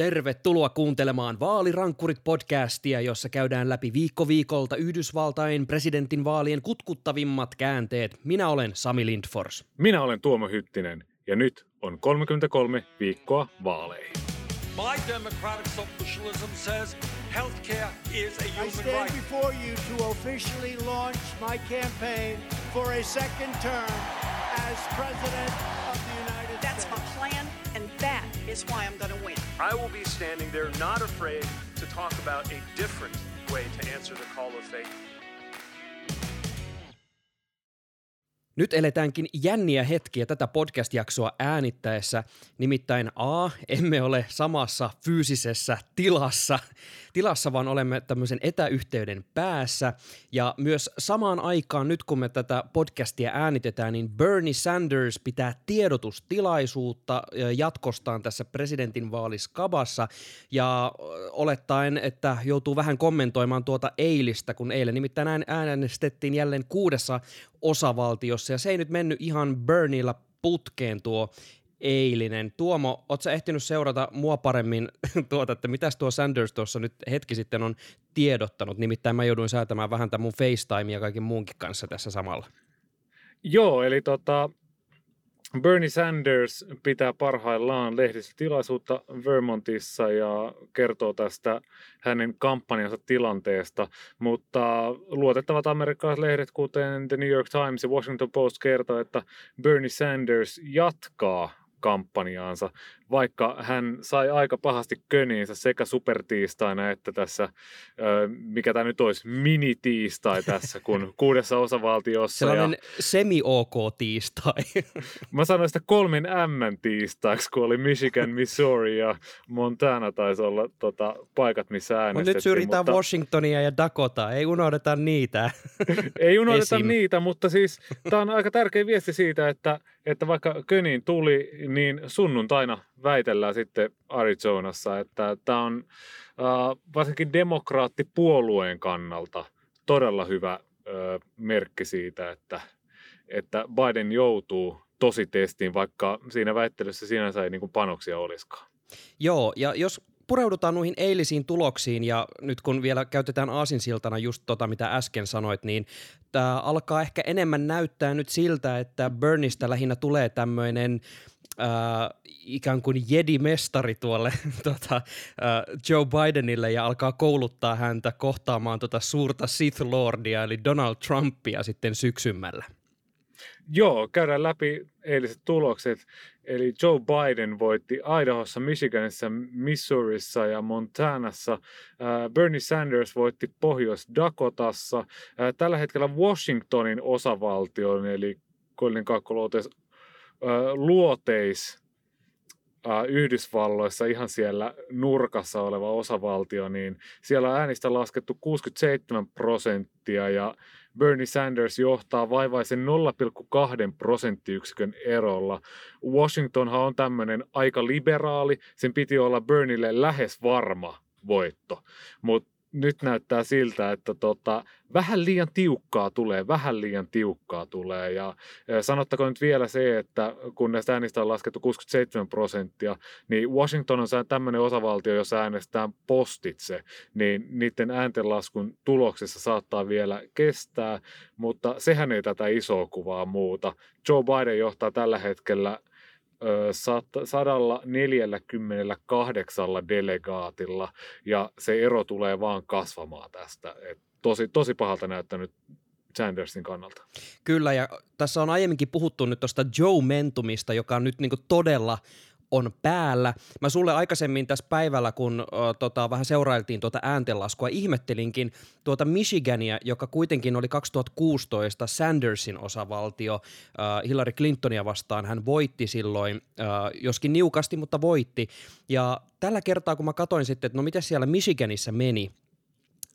Tervetuloa kuuntelemaan Vaalirankkurit-podcastia, jossa käydään läpi viikko viikolta Yhdysvaltain presidentin vaalien kutkuttavimmat käänteet. Minä olen Sami Lindfors. Minä olen Tuomo Hyttinen ja nyt on 33 viikkoa vaaleihin. My democratic socialism says healthcare is a I human stand right. before you to officially launch my campaign for a second term as President of the United That's my States. plan, and that is why I'm going to win. I will be standing there not afraid to talk about a different way to answer the call of faith. Nyt eletäänkin jänniä hetkiä tätä podcast-jaksoa äänittäessä, nimittäin A, emme ole samassa fyysisessä tilassa, tilassa, vaan olemme tämmöisen etäyhteyden päässä, ja myös samaan aikaan nyt kun me tätä podcastia äänitetään, niin Bernie Sanders pitää tiedotustilaisuutta jatkostaan tässä presidentinvaaliskabassa, ja olettaen, että joutuu vähän kommentoimaan tuota eilistä, kun eilen nimittäin ään- äänestettiin jälleen kuudessa osavaltiossa, ja se ei nyt mennyt ihan Berniellä putkeen tuo eilinen. Tuomo, ootko sä ehtinyt seurata mua paremmin tuota, että mitäs tuo Sanders tuossa nyt hetki sitten on tiedottanut? Nimittäin mä jouduin säätämään vähän tämän mun FaceTime ja kaiken muunkin kanssa tässä samalla. Joo, eli tota, Bernie Sanders pitää parhaillaan lehdistötilaisuutta Vermontissa ja kertoo tästä hänen kampanjansa tilanteesta, mutta luotettavat amerikkalaiset lehdet, kuten The New York Times ja Washington Post, kertoo, että Bernie Sanders jatkaa kampanjaansa, vaikka hän sai aika pahasti köniinsä sekä supertiistaina että tässä, mikä tämä nyt olisi, minitiistai tässä, kun kuudessa osavaltiossa. Sellainen ja semi-ok tiistai. mä sanoin sitä kolmen M tiistaiksi, kun oli Michigan, Missouri ja Montana taisi olla tota, paikat, missä Mutta äänestettiin. nyt syrjitään mutta Washingtonia ja Dakota, ei unohdeta niitä. Ei unohdeta esim. niitä, mutta siis tämä on aika tärkeä viesti siitä, että, että vaikka Köniin tuli, niin sunnuntaina väitellään sitten Arizonassa, että tämä on äh, varsinkin demokraattipuolueen kannalta todella hyvä äh, merkki siitä, että, että Biden joutuu tosi testiin, vaikka siinä väittelyssä sinänsä ei niin kuin panoksia olisikaan. Joo, ja jos pureudutaan noihin eilisiin tuloksiin ja nyt kun vielä käytetään aasinsiltana just tota, mitä äsken sanoit, niin tämä alkaa ehkä enemmän näyttää nyt siltä, että Burnista lähinnä tulee tämmöinen äh, ikään kuin jedi-mestari tuolle tota, äh, Joe Bidenille ja alkaa kouluttaa häntä kohtaamaan tota suurta Sith Lordia eli Donald Trumpia sitten syksymällä. Joo, käydään läpi eiliset tulokset. Eli Joe Biden voitti Idahossa, Michiganissa, Missourissa ja Montanassa. Äh, Bernie Sanders voitti Pohjois-Dakotassa. Äh, Tällä hetkellä Washingtonin osavaltion, eli äh, luoteis Yhdysvalloissa ihan siellä nurkassa oleva osavaltio, niin siellä on äänistä laskettu 67 prosenttia ja Bernie Sanders johtaa vaivaisen 0,2 prosenttiyksikön erolla. Washingtonhan on tämmöinen aika liberaali, sen piti olla Bernielle lähes varma voitto, mutta nyt näyttää siltä, että tota, vähän liian tiukkaa tulee, vähän liian tiukkaa tulee. Ja sanottakoon nyt vielä se, että kun näistä äänistä on laskettu 67 prosenttia, niin Washington on tämmöinen osavaltio, jossa äänestetään postitse, niin niiden ääntenlaskun tuloksessa saattaa vielä kestää, mutta sehän ei tätä isoa kuvaa muuta. Joe Biden johtaa tällä hetkellä 148 delegaatilla ja se ero tulee vaan kasvamaan tästä. Et tosi, tosi pahalta näyttänyt Sandersin kannalta. Kyllä, ja tässä on aiemminkin puhuttu nyt tuosta Joe-mentumista, joka on nyt niinku todella on päällä. Mä sulle aikaisemmin tässä päivällä, kun ö, tota, vähän seurailtiin tuota ääntenlaskua, ihmettelinkin tuota Michigania, joka kuitenkin oli 2016 Sandersin osavaltio ö, Hillary Clintonia vastaan. Hän voitti silloin, ö, joskin niukasti, mutta voitti. Ja tällä kertaa, kun mä katsoin sitten, että no miten siellä Michiganissa meni,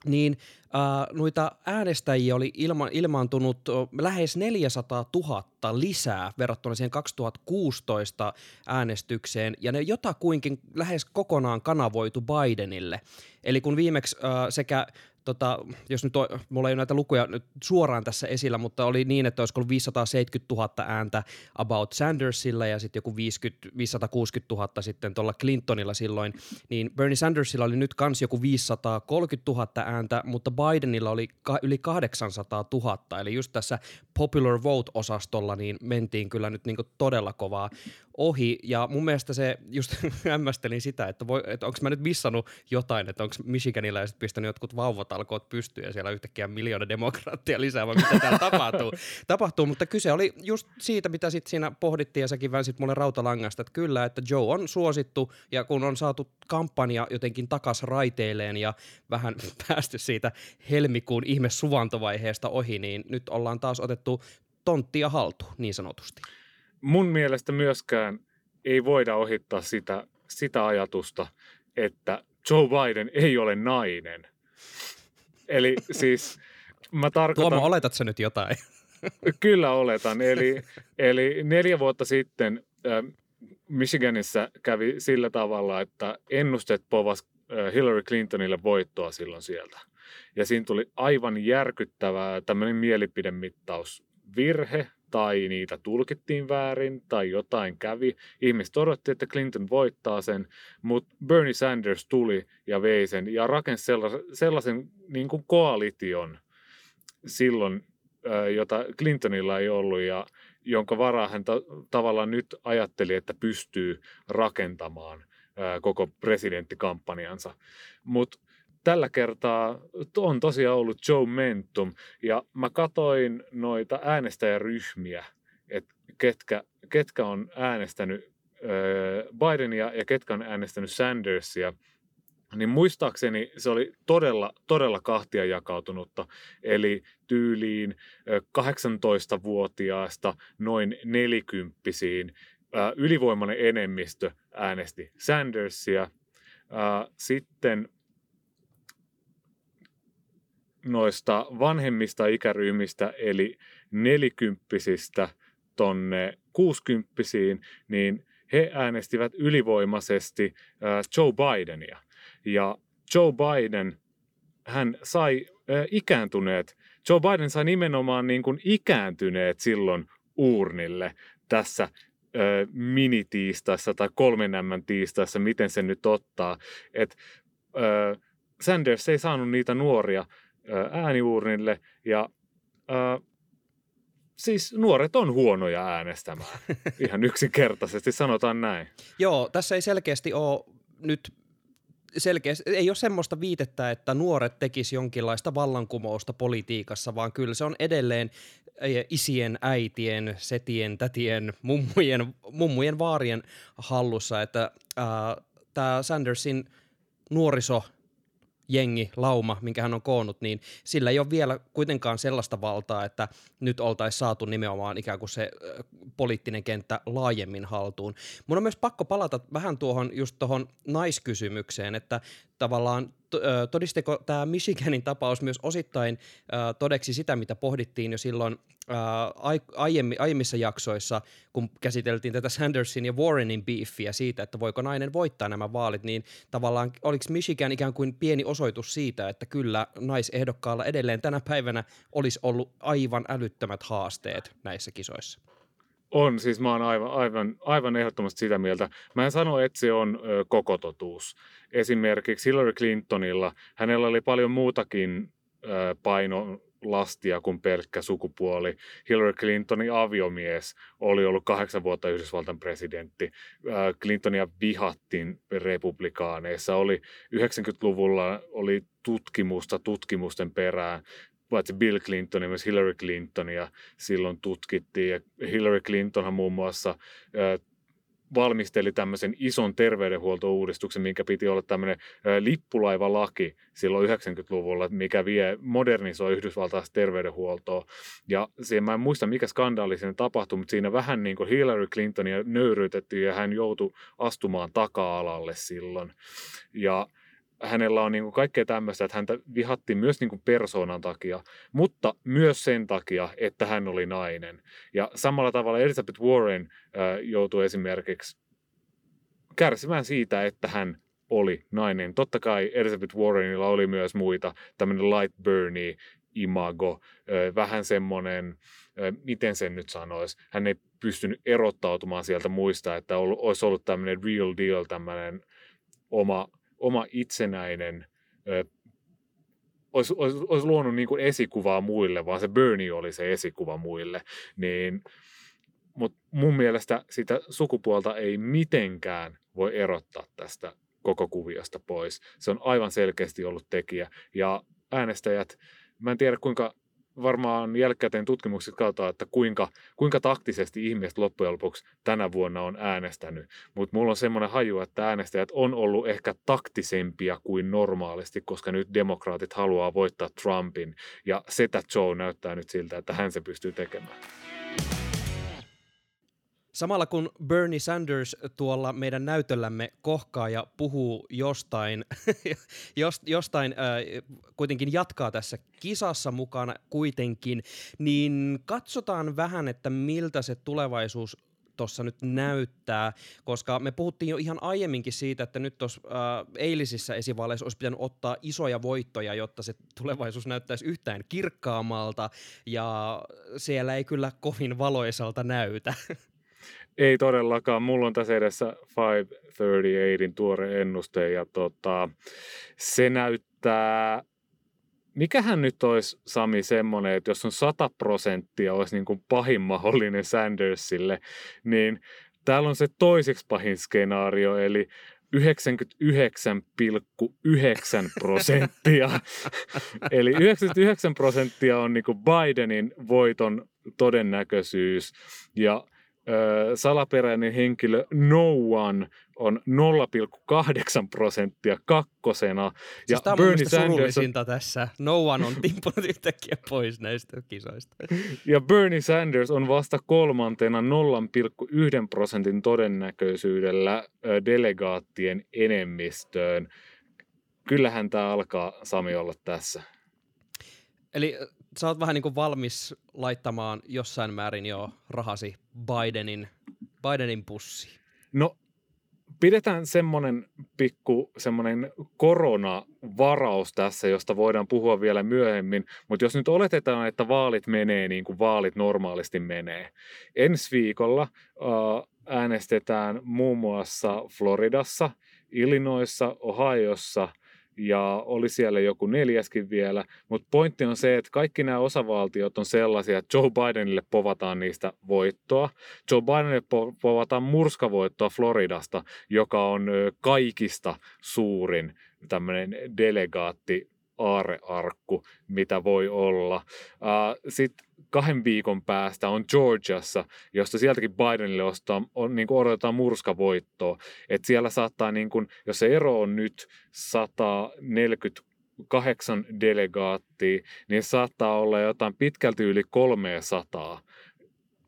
niin äh, noita äänestäjiä oli ilma, ilmaantunut lähes 400 000 lisää verrattuna siihen 2016 äänestykseen, ja ne jotakuinkin lähes kokonaan kanavoitu Bidenille. Eli kun viimeksi äh, sekä tota, jos nyt on, mulla ei ole näitä lukuja nyt suoraan tässä esillä, mutta oli niin, että olisiko ollut 570 000 ääntä about Sandersilla ja sitten joku 50, 560 000 sitten tuolla Clintonilla silloin, niin Bernie Sandersilla oli nyt kans joku 530 000 ääntä, mutta Bidenilla oli ka- yli 800 000, eli just tässä popular vote-osastolla niin mentiin kyllä nyt niin todella kovaa ohi, ja mun mielestä se, just hämmästelin sitä, että, voi, että onko mä nyt missannut jotain, että onko Michiganiläiset pistänyt jotkut vauvatalkoot pystyyn ja siellä yhtäkkiä miljoona demokraattia lisää, vai mitä täällä tapahtuu. tapahtuu. Mutta kyse oli just siitä, mitä sitten siinä pohdittiin, ja säkin väänsit mulle rautalangasta, että kyllä, että Joe on suosittu, ja kun on saatu kampanja jotenkin takas raiteilleen ja vähän päästy siitä helmikuun ihme suvantovaiheesta ohi, niin nyt ollaan taas otettu tonttia haltuun, niin sanotusti mun mielestä myöskään ei voida ohittaa sitä, sitä ajatusta, että Joe Biden ei ole nainen. Eli siis mä tarkoitan... Tuomo, oletat sä nyt jotain? Kyllä oletan. Eli, eli neljä vuotta sitten äh, Michiganissa kävi sillä tavalla, että ennustet povas äh, Hillary Clintonille voittoa silloin sieltä. Ja siinä tuli aivan järkyttävää tämmöinen mielipidemittaus virhe tai niitä tulkittiin väärin tai jotain kävi. Ihmiset odotti, että Clinton voittaa sen, mutta Bernie Sanders tuli ja vei sen ja rakensi sellaisen, sellaisen niin kuin koalition silloin, jota Clintonilla ei ollut ja jonka varaa hän ta- tavallaan nyt ajatteli, että pystyy rakentamaan koko presidenttikampanjansa. Mutta tällä kertaa on tosiaan ollut Joe Mentum ja mä katoin noita äänestäjäryhmiä, että ketkä, ketkä on äänestänyt Bidenia ja ketkä on äänestänyt Sandersia, niin muistaakseni se oli todella, todella kahtia jakautunutta. Eli tyyliin 18-vuotiaasta noin nelikymppisiin ylivoimainen enemmistö äänesti Sandersia. Sitten noista vanhemmista ikäryhmistä, eli nelikymppisistä tonne kuusikymppisiin, niin he äänestivät ylivoimaisesti Joe Bidenia. Ja Joe Biden, hän sai ikääntyneet, Joe Biden sai nimenomaan niin kuin ikääntyneet silloin uurnille tässä minitiistaissa tai kolmen tiistaissa, miten se nyt ottaa. Et, Sanders ei saanut niitä nuoria ääniuurnille ja ää, siis nuoret on huonoja äänestämään. Ihan yksinkertaisesti sanotaan näin. Joo, tässä ei selkeästi ole nyt selkeästi, ei ole semmoista viitettä, että nuoret tekisi jonkinlaista vallankumousta politiikassa, vaan kyllä se on edelleen isien, äitien, setien, tätien, mummujen, mummujen vaarien hallussa, että äh, tämä Sandersin nuoriso jengi, lauma, minkä hän on koonnut, niin sillä ei ole vielä kuitenkaan sellaista valtaa, että nyt oltaisiin saatu nimenomaan ikään kuin se poliittinen kenttä laajemmin haltuun. Mun on myös pakko palata vähän tuohon just tuohon naiskysymykseen, että tavallaan todisteko tämä Michiganin tapaus myös osittain todeksi sitä, mitä pohdittiin jo silloin aiemmi, aiemmissa jaksoissa, kun käsiteltiin tätä Sandersin ja Warrenin beefiä siitä, että voiko nainen voittaa nämä vaalit, niin tavallaan oliko Michigan ikään kuin pieni osoitus siitä, että kyllä naisehdokkaalla edelleen tänä päivänä olisi ollut aivan älyttömät haasteet näissä kisoissa? On, siis mä oon aivan, aivan, aivan ehdottomasti sitä mieltä. Mä en sano, että se on ö, koko totuus. Esimerkiksi Hillary Clintonilla, hänellä oli paljon muutakin ö, paino lastia kuin pelkkä sukupuoli. Hillary Clintonin aviomies oli ollut kahdeksan vuotta Yhdysvaltain presidentti. Clintonia vihattiin republikaaneissa. Oli 90-luvulla oli tutkimusta tutkimusten perään paitsi Bill Clinton ja myös Hillary Clintonia silloin tutkittiin. Ja Hillary Clintonhan muun muassa valmisteli tämmöisen ison terveydenhuoltouudistuksen, minkä piti olla tämmöinen lippulaivalaki silloin 90-luvulla, mikä vie, modernisoi Yhdysvaltaista terveydenhuoltoa. Ja siihen mä en muista, mikä skandaali siinä tapahtui, mutta siinä vähän niin kuin Hillary Clintonia nöyryytettiin ja hän joutui astumaan taka-alalle silloin. Ja hänellä on niin kuin kaikkea tämmöistä, että häntä vihattiin myös niin kuin persoonan takia, mutta myös sen takia, että hän oli nainen. Ja samalla tavalla Elizabeth Warren äh, joutui esimerkiksi kärsimään siitä, että hän oli nainen. Totta kai Elizabeth Warrenilla oli myös muita, tämmöinen light burny imago, vähän semmoinen, miten sen nyt sanoisi, hän ei pystynyt erottautumaan sieltä muista, että olisi ollut tämmöinen real deal, tämmöinen oma, oma itsenäinen olisi, olisi, olisi luonut niin kuin esikuvaa muille, vaan se Bernie oli se esikuva muille, niin mutta mun mielestä sitä sukupuolta ei mitenkään voi erottaa tästä koko kuviosta pois. Se on aivan selkeästi ollut tekijä. Ja äänestäjät, mä en tiedä kuinka varmaan jälkikäteen tutkimukset kautta, että kuinka, kuinka taktisesti ihmiset loppujen lopuksi tänä vuonna on äänestänyt. Mutta mulla on semmoinen haju, että äänestäjät on ollut ehkä taktisempia kuin normaalisti, koska nyt demokraatit haluaa voittaa Trumpin. Ja Setä Joe näyttää nyt siltä, että hän se pystyy tekemään. Samalla kun Bernie Sanders tuolla meidän näytöllämme kohkaa ja puhuu jostain, jostain äh, kuitenkin jatkaa tässä kisassa mukana kuitenkin, niin katsotaan vähän, että miltä se tulevaisuus tuossa nyt näyttää, koska me puhuttiin jo ihan aiemminkin siitä, että nyt tuossa äh, eilisissä esivaaleissa olisi pitänyt ottaa isoja voittoja, jotta se tulevaisuus näyttäisi yhtään kirkkaammalta, ja siellä ei kyllä kovin valoisalta näytä. Ei todellakaan. Mulla on tässä edessä 538 tuore ennuste ja tota, se näyttää, mikähän nyt olisi Sami semmoinen, että jos on 100 prosenttia olisi niin kuin pahin mahdollinen Sandersille, niin täällä on se toiseksi pahin skenaario, eli 99,9 prosenttia. Eli 99 prosenttia on niin kuin Bidenin voiton todennäköisyys ja salaperäinen henkilö No One on 0,8 prosenttia kakkosena. Siis ja tämä on Bernie Sanders on... tässä. No One on tippunut yhtäkkiä pois näistä kisoista. Ja Bernie Sanders on vasta kolmantena 0,1 prosentin todennäköisyydellä delegaattien enemmistöön. Kyllähän tämä alkaa Sami olla tässä. Eli sä oot vähän niin kuin valmis laittamaan jossain määrin jo rahasi Bidenin, Bidenin pussi. No pidetään semmoinen pikku semmoinen koronavaraus tässä, josta voidaan puhua vielä myöhemmin, mutta jos nyt oletetaan, että vaalit menee niin kuin vaalit normaalisti menee. Ensi viikolla äänestetään muun muassa Floridassa, Illinoissa, Ohiossa – ja oli siellä joku neljäskin vielä, mutta pointti on se, että kaikki nämä osavaltiot on sellaisia, että Joe Bidenille povataan niistä voittoa. Joe Bidenille po- povataan murskavoittoa Floridasta, joka on kaikista suurin tämmöinen delegaatti aarearkku, mitä voi olla. Sitten kahden viikon päästä on Georgiassa, josta sieltäkin Bidenille ostaa, on, niin kuin odotetaan murskavoittoa. Et siellä saattaa, niin kuin, jos se ero on nyt 148 delegaattia, niin saattaa olla jotain pitkälti yli 300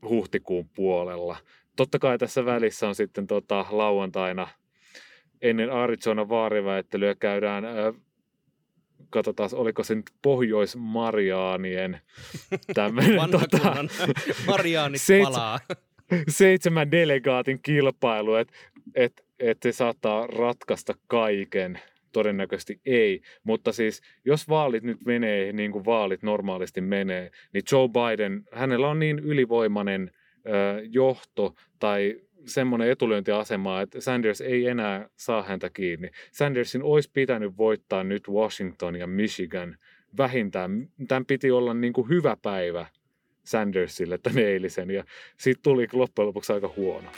huhtikuun puolella. Totta kai tässä välissä on sitten tota, lauantaina ennen Arizona vaariväittelyä käydään katsotaan, oliko se nyt Pohjois-Mariaanien tämmöinen tota, Mariaanit seitsemän, palaa. seitsemän delegaatin kilpailu, että et, et se saattaa ratkaista kaiken. Todennäköisesti ei, mutta siis jos vaalit nyt menee niin kuin vaalit normaalisti menee, niin Joe Biden, hänellä on niin ylivoimainen ö, johto tai semmoinen etulyöntiasema, että Sanders ei enää saa häntä kiinni. Sandersin olisi pitänyt voittaa nyt Washington ja Michigan vähintään. Tämän piti olla niin kuin hyvä päivä Sandersille tämän eilisen ja siitä tuli loppujen lopuksi aika huono.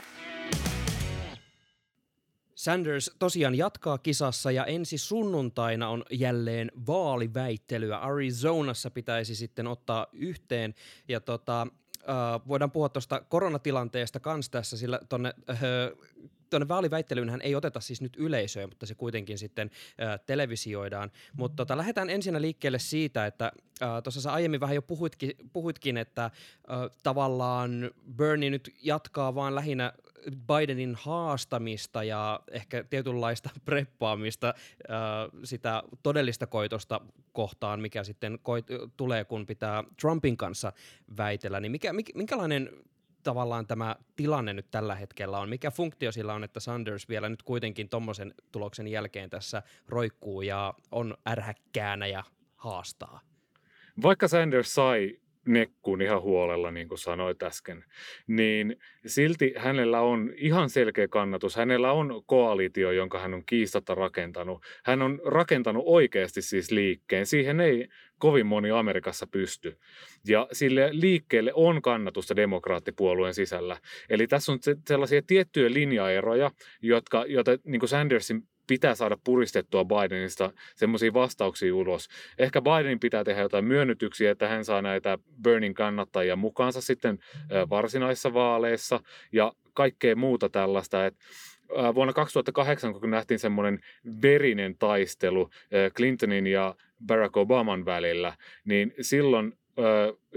Sanders tosiaan jatkaa kisassa ja ensi sunnuntaina on jälleen vaaliväittelyä. Arizonassa pitäisi sitten ottaa yhteen ja tota, uh, voidaan puhua tuosta koronatilanteesta kans tässä, sillä tuonne uh, tuonne vaaliväittelyyn ei oteta siis nyt yleisöä, mutta se kuitenkin sitten äh, televisioidaan. Mutta tota, lähdetään ensin liikkeelle siitä, että äh, tuossa sä aiemmin vähän jo puhuitkin, puhuitkin että äh, tavallaan Bernie nyt jatkaa vaan lähinnä Bidenin haastamista ja ehkä tietynlaista preppaamista äh, sitä todellista koitosta kohtaan, mikä sitten koit- tulee, kun pitää Trumpin kanssa väitellä. Niin mikä, mikä, minkälainen tavallaan tämä tilanne nyt tällä hetkellä on? Mikä funktio sillä on, että Sanders vielä nyt kuitenkin tuommoisen tuloksen jälkeen tässä roikkuu ja on ärhäkkäänä ja haastaa? Vaikka Sanders sai nekkuun ihan huolella, niin kuin sanoit äsken, niin silti hänellä on ihan selkeä kannatus. Hänellä on koalitio, jonka hän on kiistatta rakentanut. Hän on rakentanut oikeasti siis liikkeen. Siihen ei kovin moni Amerikassa pysty. Ja sille liikkeelle on kannatusta demokraattipuolueen sisällä. Eli tässä on sellaisia tiettyjä linjaeroja, jotka, joita niin kuin Sandersin pitää saada puristettua Bidenista semmoisia vastauksia ulos. Ehkä Bidenin pitää tehdä jotain myönnytyksiä, että hän saa näitä Burnin kannattajia mukaansa sitten varsinaisissa vaaleissa ja kaikkea muuta tällaista. Että vuonna 2008, kun nähtiin semmoinen verinen taistelu Clintonin ja Barack Obaman välillä, niin silloin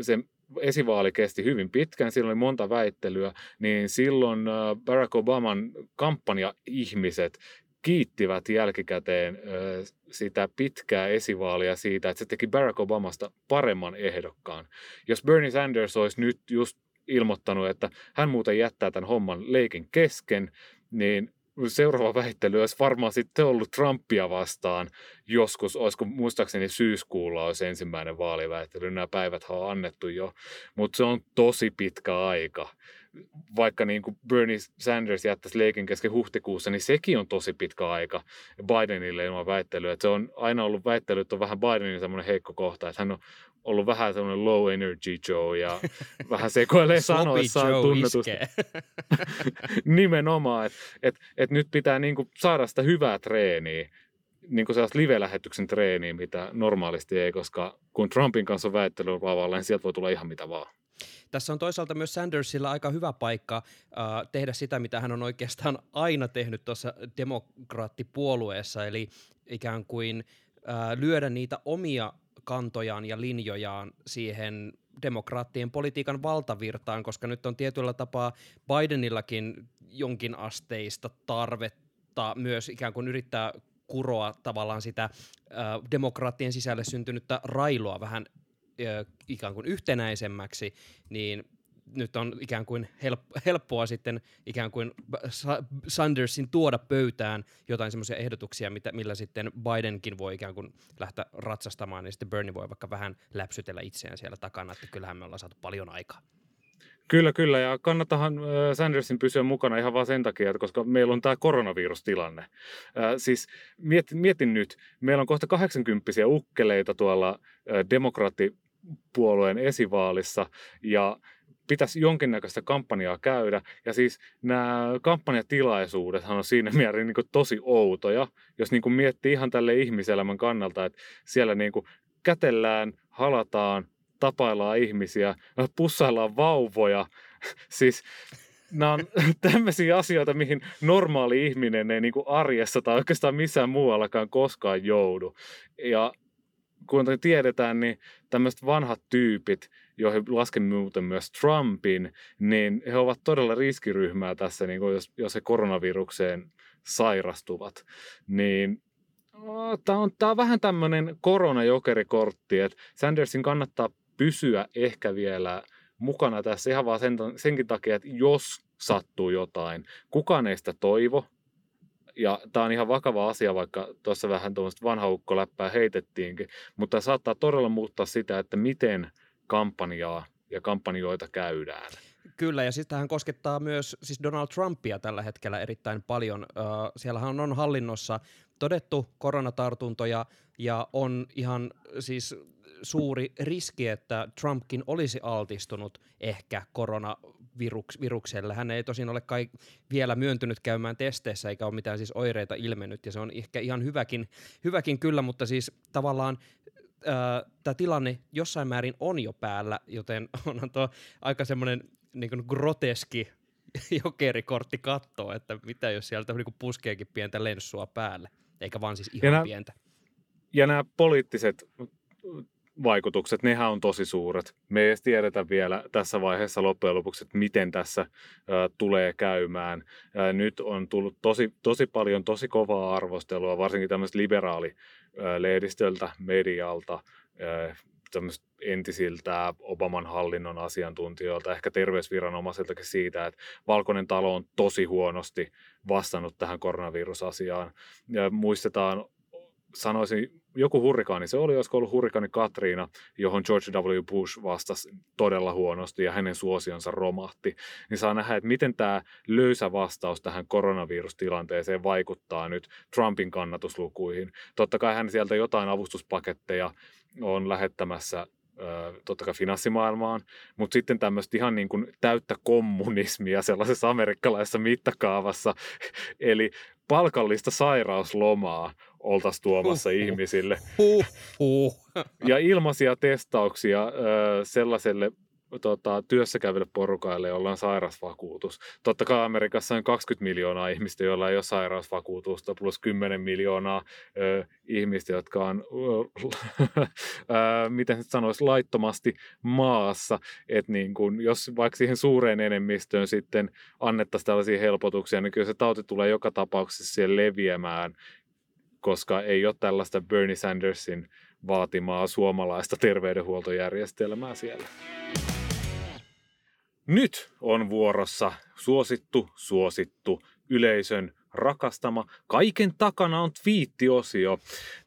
se esivaali kesti hyvin pitkään, silloin oli monta väittelyä, niin silloin Barack Obaman kampanja-ihmiset kiittivät jälkikäteen sitä pitkää esivaalia siitä, että se teki Barack Obamasta paremman ehdokkaan. Jos Bernie Sanders olisi nyt just ilmoittanut, että hän muuten jättää tämän homman leikin kesken, niin seuraava väittely olisi varmaan sitten ollut Trumpia vastaan joskus, olisiko muistaakseni syyskuulla olisi ensimmäinen vaaliväittely, nämä päivät on annettu jo, mutta se on tosi pitkä aika vaikka niin kuin Bernie Sanders jättäisi leikin kesken huhtikuussa, niin sekin on tosi pitkä aika Bidenille ilman väittelyä. Että se on aina ollut väittely, että on vähän Bidenin semmoinen heikko kohta, että hän on ollut vähän semmoinen low energy Joe ja vähän sekoilee sanoissaan tunnetusti. Nimenomaan, että et, et nyt pitää niin kuin saada sitä hyvää treeniä niin kuin sellaista live-lähetyksen treeniä, mitä normaalisti ei, koska kun Trumpin kanssa on väittely niin sieltä voi tulla ihan mitä vaan. Tässä on toisaalta myös Sandersilla aika hyvä paikka äh, tehdä sitä, mitä hän on oikeastaan aina tehnyt tuossa demokraattipuolueessa, eli ikään kuin äh, lyödä niitä omia kantojaan ja linjojaan siihen demokraattien politiikan valtavirtaan, koska nyt on tietyllä tapaa Bidenillakin jonkin asteista tarvetta myös ikään kuin yrittää kuroa tavallaan sitä äh, demokraattien sisälle syntynyttä railoa vähän ikään kuin yhtenäisemmäksi, niin nyt on ikään kuin helppoa sitten ikään kuin Sandersin tuoda pöytään jotain semmoisia ehdotuksia, mitä, millä sitten Bidenkin voi ikään kuin lähteä ratsastamaan, niin sitten Bernie voi vaikka vähän läpsytellä itseään siellä takana, että kyllähän me ollaan saatu paljon aikaa. Kyllä, kyllä. Ja kannattahan Sandersin pysyä mukana ihan vain sen takia, että koska meillä on tämä koronavirustilanne. Äh, siis mietin, mietin nyt, meillä on kohta 80 ukkeleita tuolla demokraattipuolueen esivaalissa ja pitäisi jonkinnäköistä kampanjaa käydä. Ja siis nämä kampanjatilaisuudethan on siinä mielessä niin tosi outoja, jos niin kuin miettii ihan tälle ihmiselämän kannalta, että siellä niin kuin kätellään, halataan, tapaillaan ihmisiä, pussaillaan vauvoja. siis nämä on tämmöisiä asioita, mihin normaali ihminen ei niin kuin arjessa tai oikeastaan missään muuallakaan koskaan joudu. Ja kun tiedetään, niin tämmöiset vanhat tyypit, joihin lasken muuten myös Trumpin, niin he ovat todella riskiryhmää tässä, niin kuin jos, jos he koronavirukseen sairastuvat. Niin tämä on, tämä on vähän tämmöinen koronajokerikortti, että Sandersin kannattaa pysyä ehkä vielä mukana tässä ihan vaan sen, senkin takia, että jos sattuu jotain, kukaan ei sitä toivo, ja tämä on ihan vakava asia, vaikka tuossa vähän tuommoista vanhaukkoläppää heitettiinkin, mutta saattaa todella muuttaa sitä, että miten kampanjaa ja kampanjoita käydään. Kyllä, ja sitten hän koskettaa myös siis Donald Trumpia tällä hetkellä erittäin paljon. siellähän on hallinnossa todettu koronatartuntoja ja on ihan siis suuri riski, että Trumpkin olisi altistunut ehkä koronavirukselle. Hän ei tosin ole kai vielä myöntynyt käymään testeissä eikä ole mitään siis oireita ilmennyt ja se on ehkä ihan hyväkin, hyväkin kyllä, mutta siis tavallaan tämä tilanne jossain määrin on jo päällä, joten onhan tuo aika semmoinen niin groteski jokerikortti katsoa, että mitä jos sieltä niin puskeekin pientä lenssua päälle, eikä vaan siis ihan ja nää, pientä. Ja nämä poliittiset vaikutukset, nehän on tosi suuret. Me ei edes tiedetä vielä tässä vaiheessa loppujen lopuksi, että miten tässä ä, tulee käymään. Ä, nyt on tullut tosi, tosi paljon tosi kovaa arvostelua, varsinkin tämmöistä liberaalilehdistöltä, medialta, ä, entisiltä Obaman hallinnon asiantuntijoilta, ehkä terveysviranomaisiltakin siitä, että Valkoinen talo on tosi huonosti vastannut tähän koronavirusasiaan. Ja muistetaan sanoisin, joku hurrikaani, se oli, olisiko ollut hurrikaani Katriina, johon George W. Bush vastasi todella huonosti ja hänen suosionsa romahti, niin saa nähdä, että miten tämä löysä vastaus tähän koronavirustilanteeseen vaikuttaa nyt Trumpin kannatuslukuihin. Totta kai hän sieltä jotain avustuspaketteja on lähettämässä totta kai finanssimaailmaan, mutta sitten tämmöistä ihan niin kuin täyttä kommunismia sellaisessa amerikkalaisessa mittakaavassa, eli palkallista sairauslomaa oltaisiin tuomassa uh, ihmisille. Uh, uh. Ja ilmaisia testauksia sellaiselle tota, työssä käyville porukaille, joilla on sairausvakuutus. Totta kai Amerikassa on 20 miljoonaa ihmistä, joilla ei ole sairausvakuutusta, plus 10 miljoonaa ö, ihmistä, jotka on, ö, miten se sanoisi, laittomasti maassa. Et niin kun, jos vaikka siihen suureen enemmistöön sitten annettaisiin tällaisia helpotuksia, niin kyllä se tauti tulee joka tapauksessa siellä leviämään, koska ei ole tällaista Bernie Sandersin vaatimaa suomalaista terveydenhuoltojärjestelmää siellä. Nyt on vuorossa suosittu, suosittu, yleisön rakastama. Kaiken takana on twiittiosio.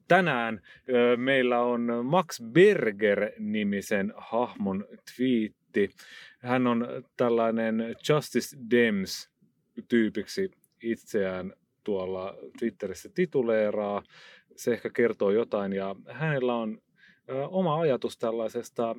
Tänään ö, meillä on Max Berger-nimisen hahmon twiitti. Hän on tällainen Justice Dems-tyypiksi itseään tuolla Twitterissä tituleeraa. Se ehkä kertoo jotain ja hänellä on oma ajatus tällaisesta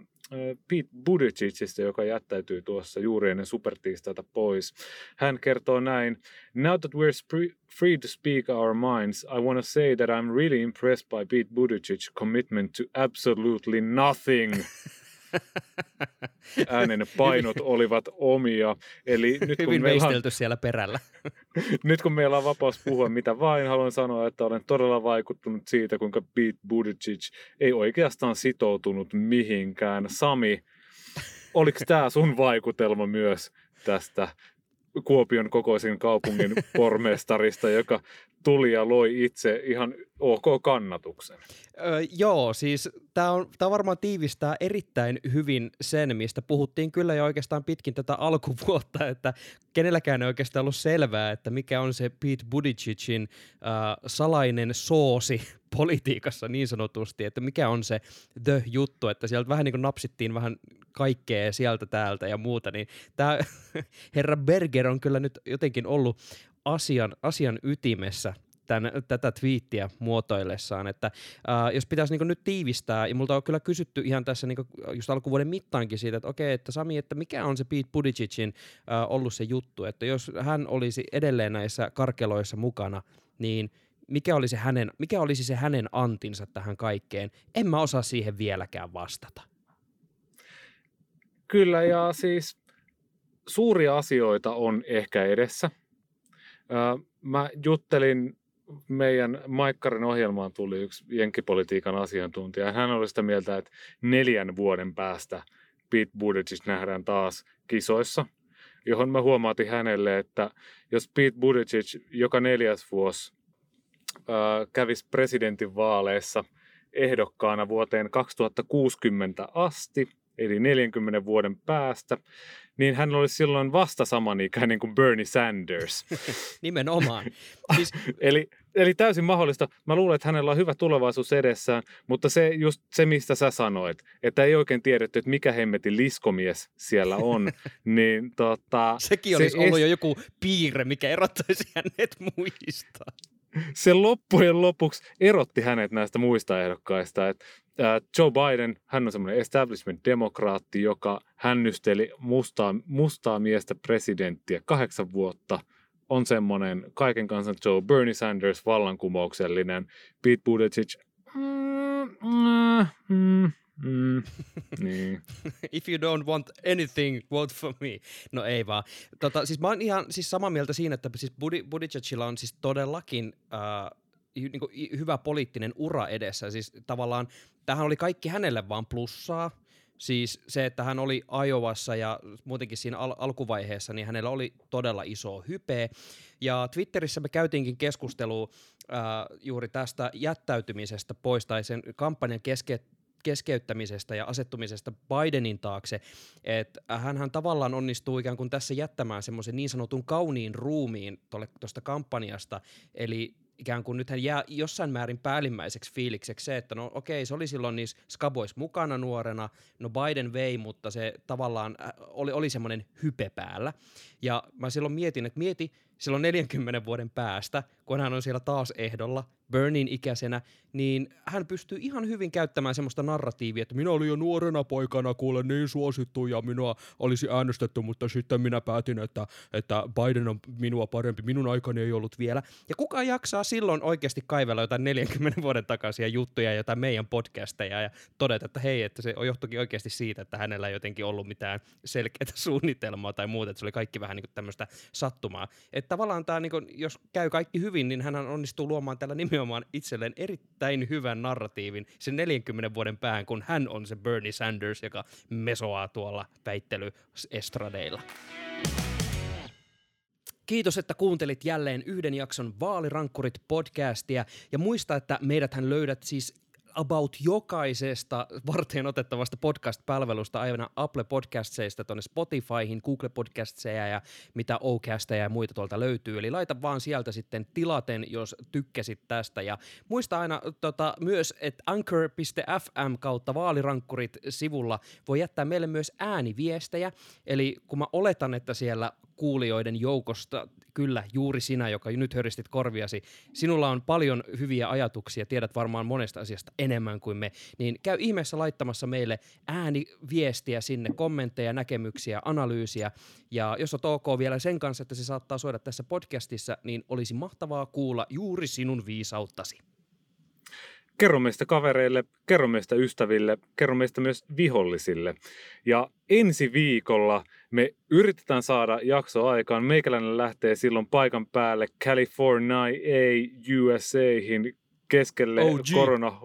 Pete Buttigiegista, joka jättäytyy tuossa juuri ennen supertiistaita pois. Hän kertoo näin, Now that we're free to speak our minds, I want to say that I'm really impressed by Pete Buttigieg's commitment to absolutely nothing. äänen painot olivat omia. Eli nyt kun Hyvin meillä on, siellä perällä. nyt kun meillä on vapaus puhua mitä vain, haluan sanoa, että olen todella vaikuttunut siitä, kuinka Pete Buttigieg ei oikeastaan sitoutunut mihinkään. Sami, oliko tämä sun vaikutelma myös tästä Kuopion kokoisin kaupungin pormestarista, joka tuli ja loi itse ihan ok kannatuksen. Öö, joo, siis tämä on, tää varmaan tiivistää erittäin hyvin sen, mistä puhuttiin kyllä jo oikeastaan pitkin tätä alkuvuotta, että kenelläkään ei oikeastaan ollut selvää, että mikä on se Pete Buttigiegin äh, salainen soosi politiikassa niin sanotusti, että mikä on se the juttu, että sieltä vähän niin kuin napsittiin vähän kaikkea sieltä täältä ja muuta, niin tämä herra Berger on kyllä nyt jotenkin ollut asian, asian ytimessä tämän, tätä twiittiä muotoillessaan, että äh, jos pitäisi niin nyt tiivistää, ja multa on kyllä kysytty ihan tässä niin just alkuvuoden mittaankin siitä, että okei, että Sami, että mikä on se Pete Buttigiegin äh, ollut se juttu, että jos hän olisi edelleen näissä karkeloissa mukana, niin mikä olisi, hänen, mikä olisi se hänen antinsa tähän kaikkeen? En mä osaa siihen vieläkään vastata. Kyllä, ja siis suuria asioita on ehkä edessä. Mä juttelin meidän Maikkarin ohjelmaan tuli yksi jenkkipolitiikan asiantuntija. Hän oli sitä mieltä, että neljän vuoden päästä Pete Buttigieg nähdään taas kisoissa, johon mä huomaatin hänelle, että jos Pete Buttigieg joka neljäs vuosi äh, kävisi presidentin vaaleissa ehdokkaana vuoteen 2060 asti, eli 40 vuoden päästä, niin hän olisi silloin vasta samanikäinen kuin Bernie Sanders. Nimenomaan. Siis... eli, eli täysin mahdollista. Mä luulen, että hänellä on hyvä tulevaisuus edessään, mutta se just se, mistä sä sanoit, että ei oikein tiedetty, että mikä hemmetin liskomies siellä on, niin tota... Sekin olisi se ollut es... jo joku piirre, mikä erottaisi hänet muista se loppujen lopuksi erotti hänet näistä muista ehdokkaista. Et, äh, Joe Biden, hän on semmoinen establishment-demokraatti, joka hännysteli mustaa, mustaa miestä presidenttiä kahdeksan vuotta. On semmoinen kaiken kansan Joe Bernie Sanders, vallankumouksellinen. Pete Buttigieg, mm, mm, mm, Mm, niin. If you don't want anything, vote for me. No ei vaan. Tota, siis mä oon ihan siis samaa mieltä siinä, että siis Buttigiegilla on siis todellakin äh, niin kuin, hyvä poliittinen ura edessä. Siis tavallaan tähän oli kaikki hänelle vaan plussaa. Siis se, että hän oli Ajovassa ja muutenkin siinä al- alkuvaiheessa, niin hänellä oli todella iso hype. Ja Twitterissä me käytiinkin keskustelua äh, juuri tästä jättäytymisestä pois tai sen kampanjan keske- keskeyttämisestä ja asettumisesta Bidenin taakse, että hän tavallaan onnistuu ikään kuin tässä jättämään semmoisen niin sanotun kauniin ruumiin tuosta kampanjasta, eli ikään kuin nythän jää jossain määrin päällimmäiseksi fiilikseksi se, että no okei, se oli silloin niissä Skabois mukana nuorena, no Biden vei, mutta se tavallaan äh, oli, oli semmoinen hype päällä. Ja mä silloin mietin, että mieti silloin 40 vuoden päästä, kun hän on siellä taas ehdolla, Burnin ikäisenä, niin hän pystyy ihan hyvin käyttämään semmoista narratiivia, että minä olin jo nuorena poikana kuule niin suosittu ja minua olisi äänestetty, mutta sitten minä päätin, että, että Biden on minua parempi, minun aikani ei ollut vielä. Ja kuka jaksaa silloin oikeasti kaivella jotain 40 vuoden takaisia juttuja, jotain meidän podcasteja ja todeta, että hei, että se johtukin oikeasti siitä, että hänellä ei jotenkin ollut mitään selkeää suunnitelmaa tai muuta, että se oli kaikki vähän niin tämmöistä sattumaa. Että tavallaan tämä, niin kuin, jos käy kaikki hyvin, niin hän onnistuu luomaan tällä nimenomaan itselleen erittäin hyvän narratiivin sen 40 vuoden päähän, kun hän on se Bernie Sanders, joka mesoaa tuolla väittelyestradeilla. Kiitos, että kuuntelit jälleen yhden jakson Vaalirankkurit podcastia ja muista, että meidäthän löydät siis about jokaisesta varten otettavasta podcast-palvelusta, aina Apple Podcastseista tuonne Spotifyhin, Google Podcastseja ja mitä Ocasteja ja muita tuolta löytyy. Eli laita vaan sieltä sitten tilaten, jos tykkäsit tästä. Ja muista aina tota, myös, että anchor.fm kautta vaalirankkurit sivulla voi jättää meille myös ääniviestejä. Eli kun mä oletan, että siellä kuulijoiden joukosta, kyllä juuri sinä, joka nyt höristit korviasi, sinulla on paljon hyviä ajatuksia, tiedät varmaan monesta asiasta enemmän kuin me, niin käy ihmeessä laittamassa meille ääniviestiä sinne, kommentteja, näkemyksiä, analyysiä, ja jos on ok vielä sen kanssa, että se saattaa soida tässä podcastissa, niin olisi mahtavaa kuulla juuri sinun viisauttasi. Kerro meistä kavereille, kerro meistä ystäville, kerro meistä myös vihollisille. Ja ensi viikolla me yritetään saada jakso aikaan. Meikäläinen lähtee silloin paikan päälle California USAhin keskelle OG. korona,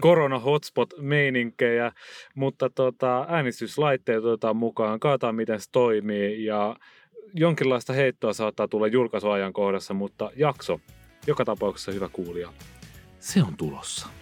korona hotspot-meininkejä, mutta tota, äänestyslaitteet otetaan mukaan, kaataan miten se toimii ja jonkinlaista heittoa saattaa tulla julkaisuajankohdassa, mutta jakso joka tapauksessa hyvä kuulija se on tulossa.